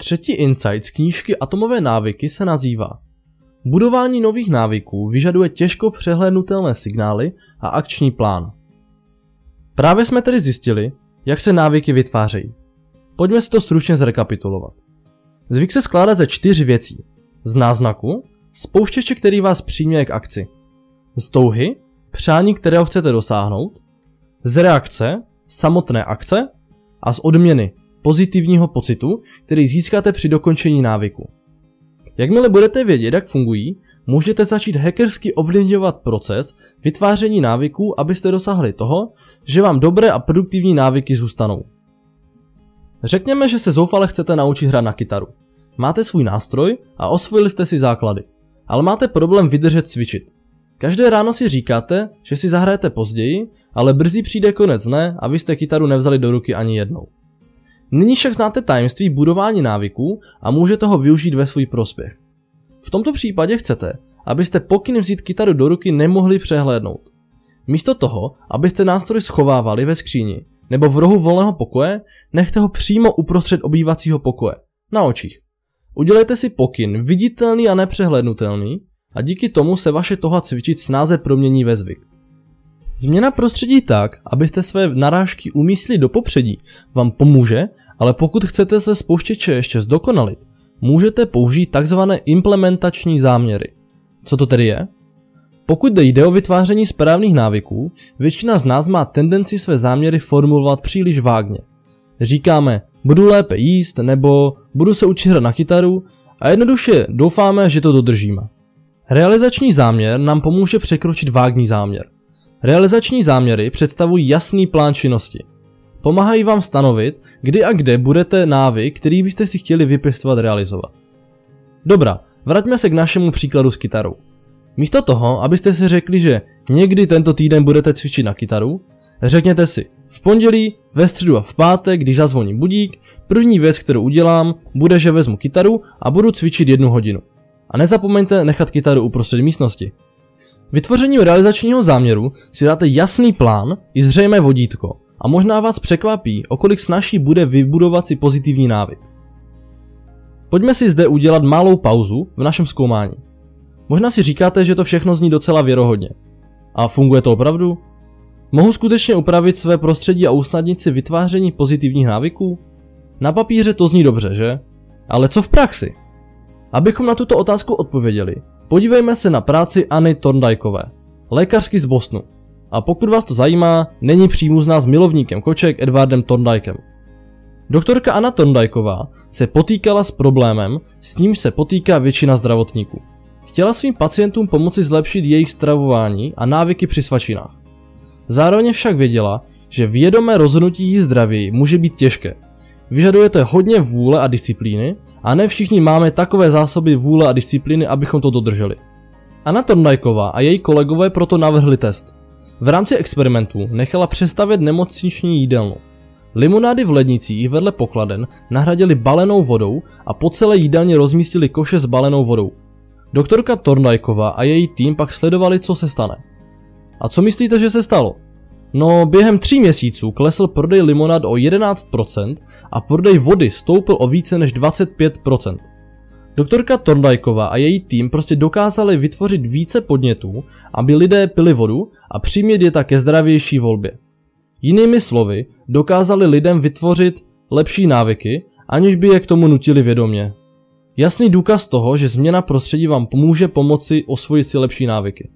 Třetí insight z knížky Atomové návyky se nazývá Budování nových návyků vyžaduje těžko přehlédnutelné signály a akční plán. Právě jsme tedy zjistili, jak se návyky vytvářejí. Pojďme si to stručně zrekapitulovat. Zvyk se skládá ze čtyř věcí. Z náznaku, z pouštěče, který vás přijme k akci. Z touhy, přání, kterého chcete dosáhnout. Z reakce, samotné akce. A z odměny, pozitivního pocitu, který získáte při dokončení návyku. Jakmile budete vědět, jak fungují, můžete začít hackersky ovlivňovat proces vytváření návyků, abyste dosáhli toho, že vám dobré a produktivní návyky zůstanou. Řekněme, že se zoufale chcete naučit hrát na kytaru. Máte svůj nástroj a osvojili jste si základy, ale máte problém vydržet cvičit. Každé ráno si říkáte, že si zahrajete později, ale brzy přijde konec dne a vy jste kytaru nevzali do ruky ani jednou. Nyní však znáte tajemství budování návyků a můžete ho využít ve svůj prospěch. V tomto případě chcete, abyste pokyn vzít kytaru do ruky nemohli přehlédnout. Místo toho, abyste nástroj schovávali ve skříni nebo v rohu volného pokoje, nechte ho přímo uprostřed obývacího pokoje, na očích. Udělejte si pokyn viditelný a nepřehlednutelný a díky tomu se vaše toha cvičit snáze promění ve zvyk. Změna prostředí tak, abyste své narážky umístili do popředí, vám pomůže, ale pokud chcete se spouštěče ještě zdokonalit, můžete použít takzvané implementační záměry. Co to tedy je? Pokud jde o vytváření správných návyků, většina z nás má tendenci své záměry formulovat příliš vágně. Říkáme, budu lépe jíst, nebo budu se učit hrát na kytaru a jednoduše doufáme, že to dodržíme. Realizační záměr nám pomůže překročit vágní záměr. Realizační záměry představují jasný plán činnosti. Pomáhají vám stanovit, kdy a kde budete návyk, který byste si chtěli vypěstovat realizovat. Dobrá, vraťme se k našemu příkladu s kytarou. Místo toho, abyste si řekli, že někdy tento týden budete cvičit na kytaru, řekněte si, v pondělí, ve středu a v pátek, když zazvoní budík, první věc, kterou udělám, bude, že vezmu kytaru a budu cvičit jednu hodinu. A nezapomeňte nechat kytaru uprostřed místnosti. Vytvořením realizačního záměru si dáte jasný plán i zřejmé vodítko a možná vás překvapí, o kolik snaží bude vybudovat si pozitivní návyk. Pojďme si zde udělat malou pauzu v našem zkoumání. Možná si říkáte, že to všechno zní docela věrohodně. A funguje to opravdu? Mohu skutečně upravit své prostředí a usnadnit si vytváření pozitivních návyků? Na papíře to zní dobře, že? Ale co v praxi? Abychom na tuto otázku odpověděli, podívejme se na práci Anny Thorndikeové, lékařky z Bostonu. A pokud vás to zajímá, není přímuzná s milovníkem koček Edwardem Thorndikem. Doktorka Anna Thorndikeová se potýkala s problémem, s nímž se potýká většina zdravotníků. Chtěla svým pacientům pomoci zlepšit jejich stravování a návyky při svačinách. Zároveň však věděla, že vědomé rozhodnutí zdraví může být těžké. Vyžadujete hodně vůle a disciplíny a ne všichni máme takové zásoby vůle a disciplíny, abychom to dodrželi. Anna Torndajková a její kolegové proto navrhli test. V rámci experimentu nechala přestavět nemocniční jídelnu. Limonády v lednicích vedle pokladen nahradili balenou vodou a po celé jídelně rozmístili koše s balenou vodou. Doktorka Torndajková a její tým pak sledovali, co se stane. A co myslíte, že se stalo? No, během tří měsíců klesl prodej limonad o 11% a prodej vody stoupil o více než 25%. Doktorka Torndajková a její tým prostě dokázali vytvořit více podnětů, aby lidé pili vodu a přimět je tak ke zdravější volbě. Jinými slovy, dokázali lidem vytvořit lepší návyky, aniž by je k tomu nutili vědomě. Jasný důkaz toho, že změna prostředí vám pomůže pomoci osvojit si lepší návyky.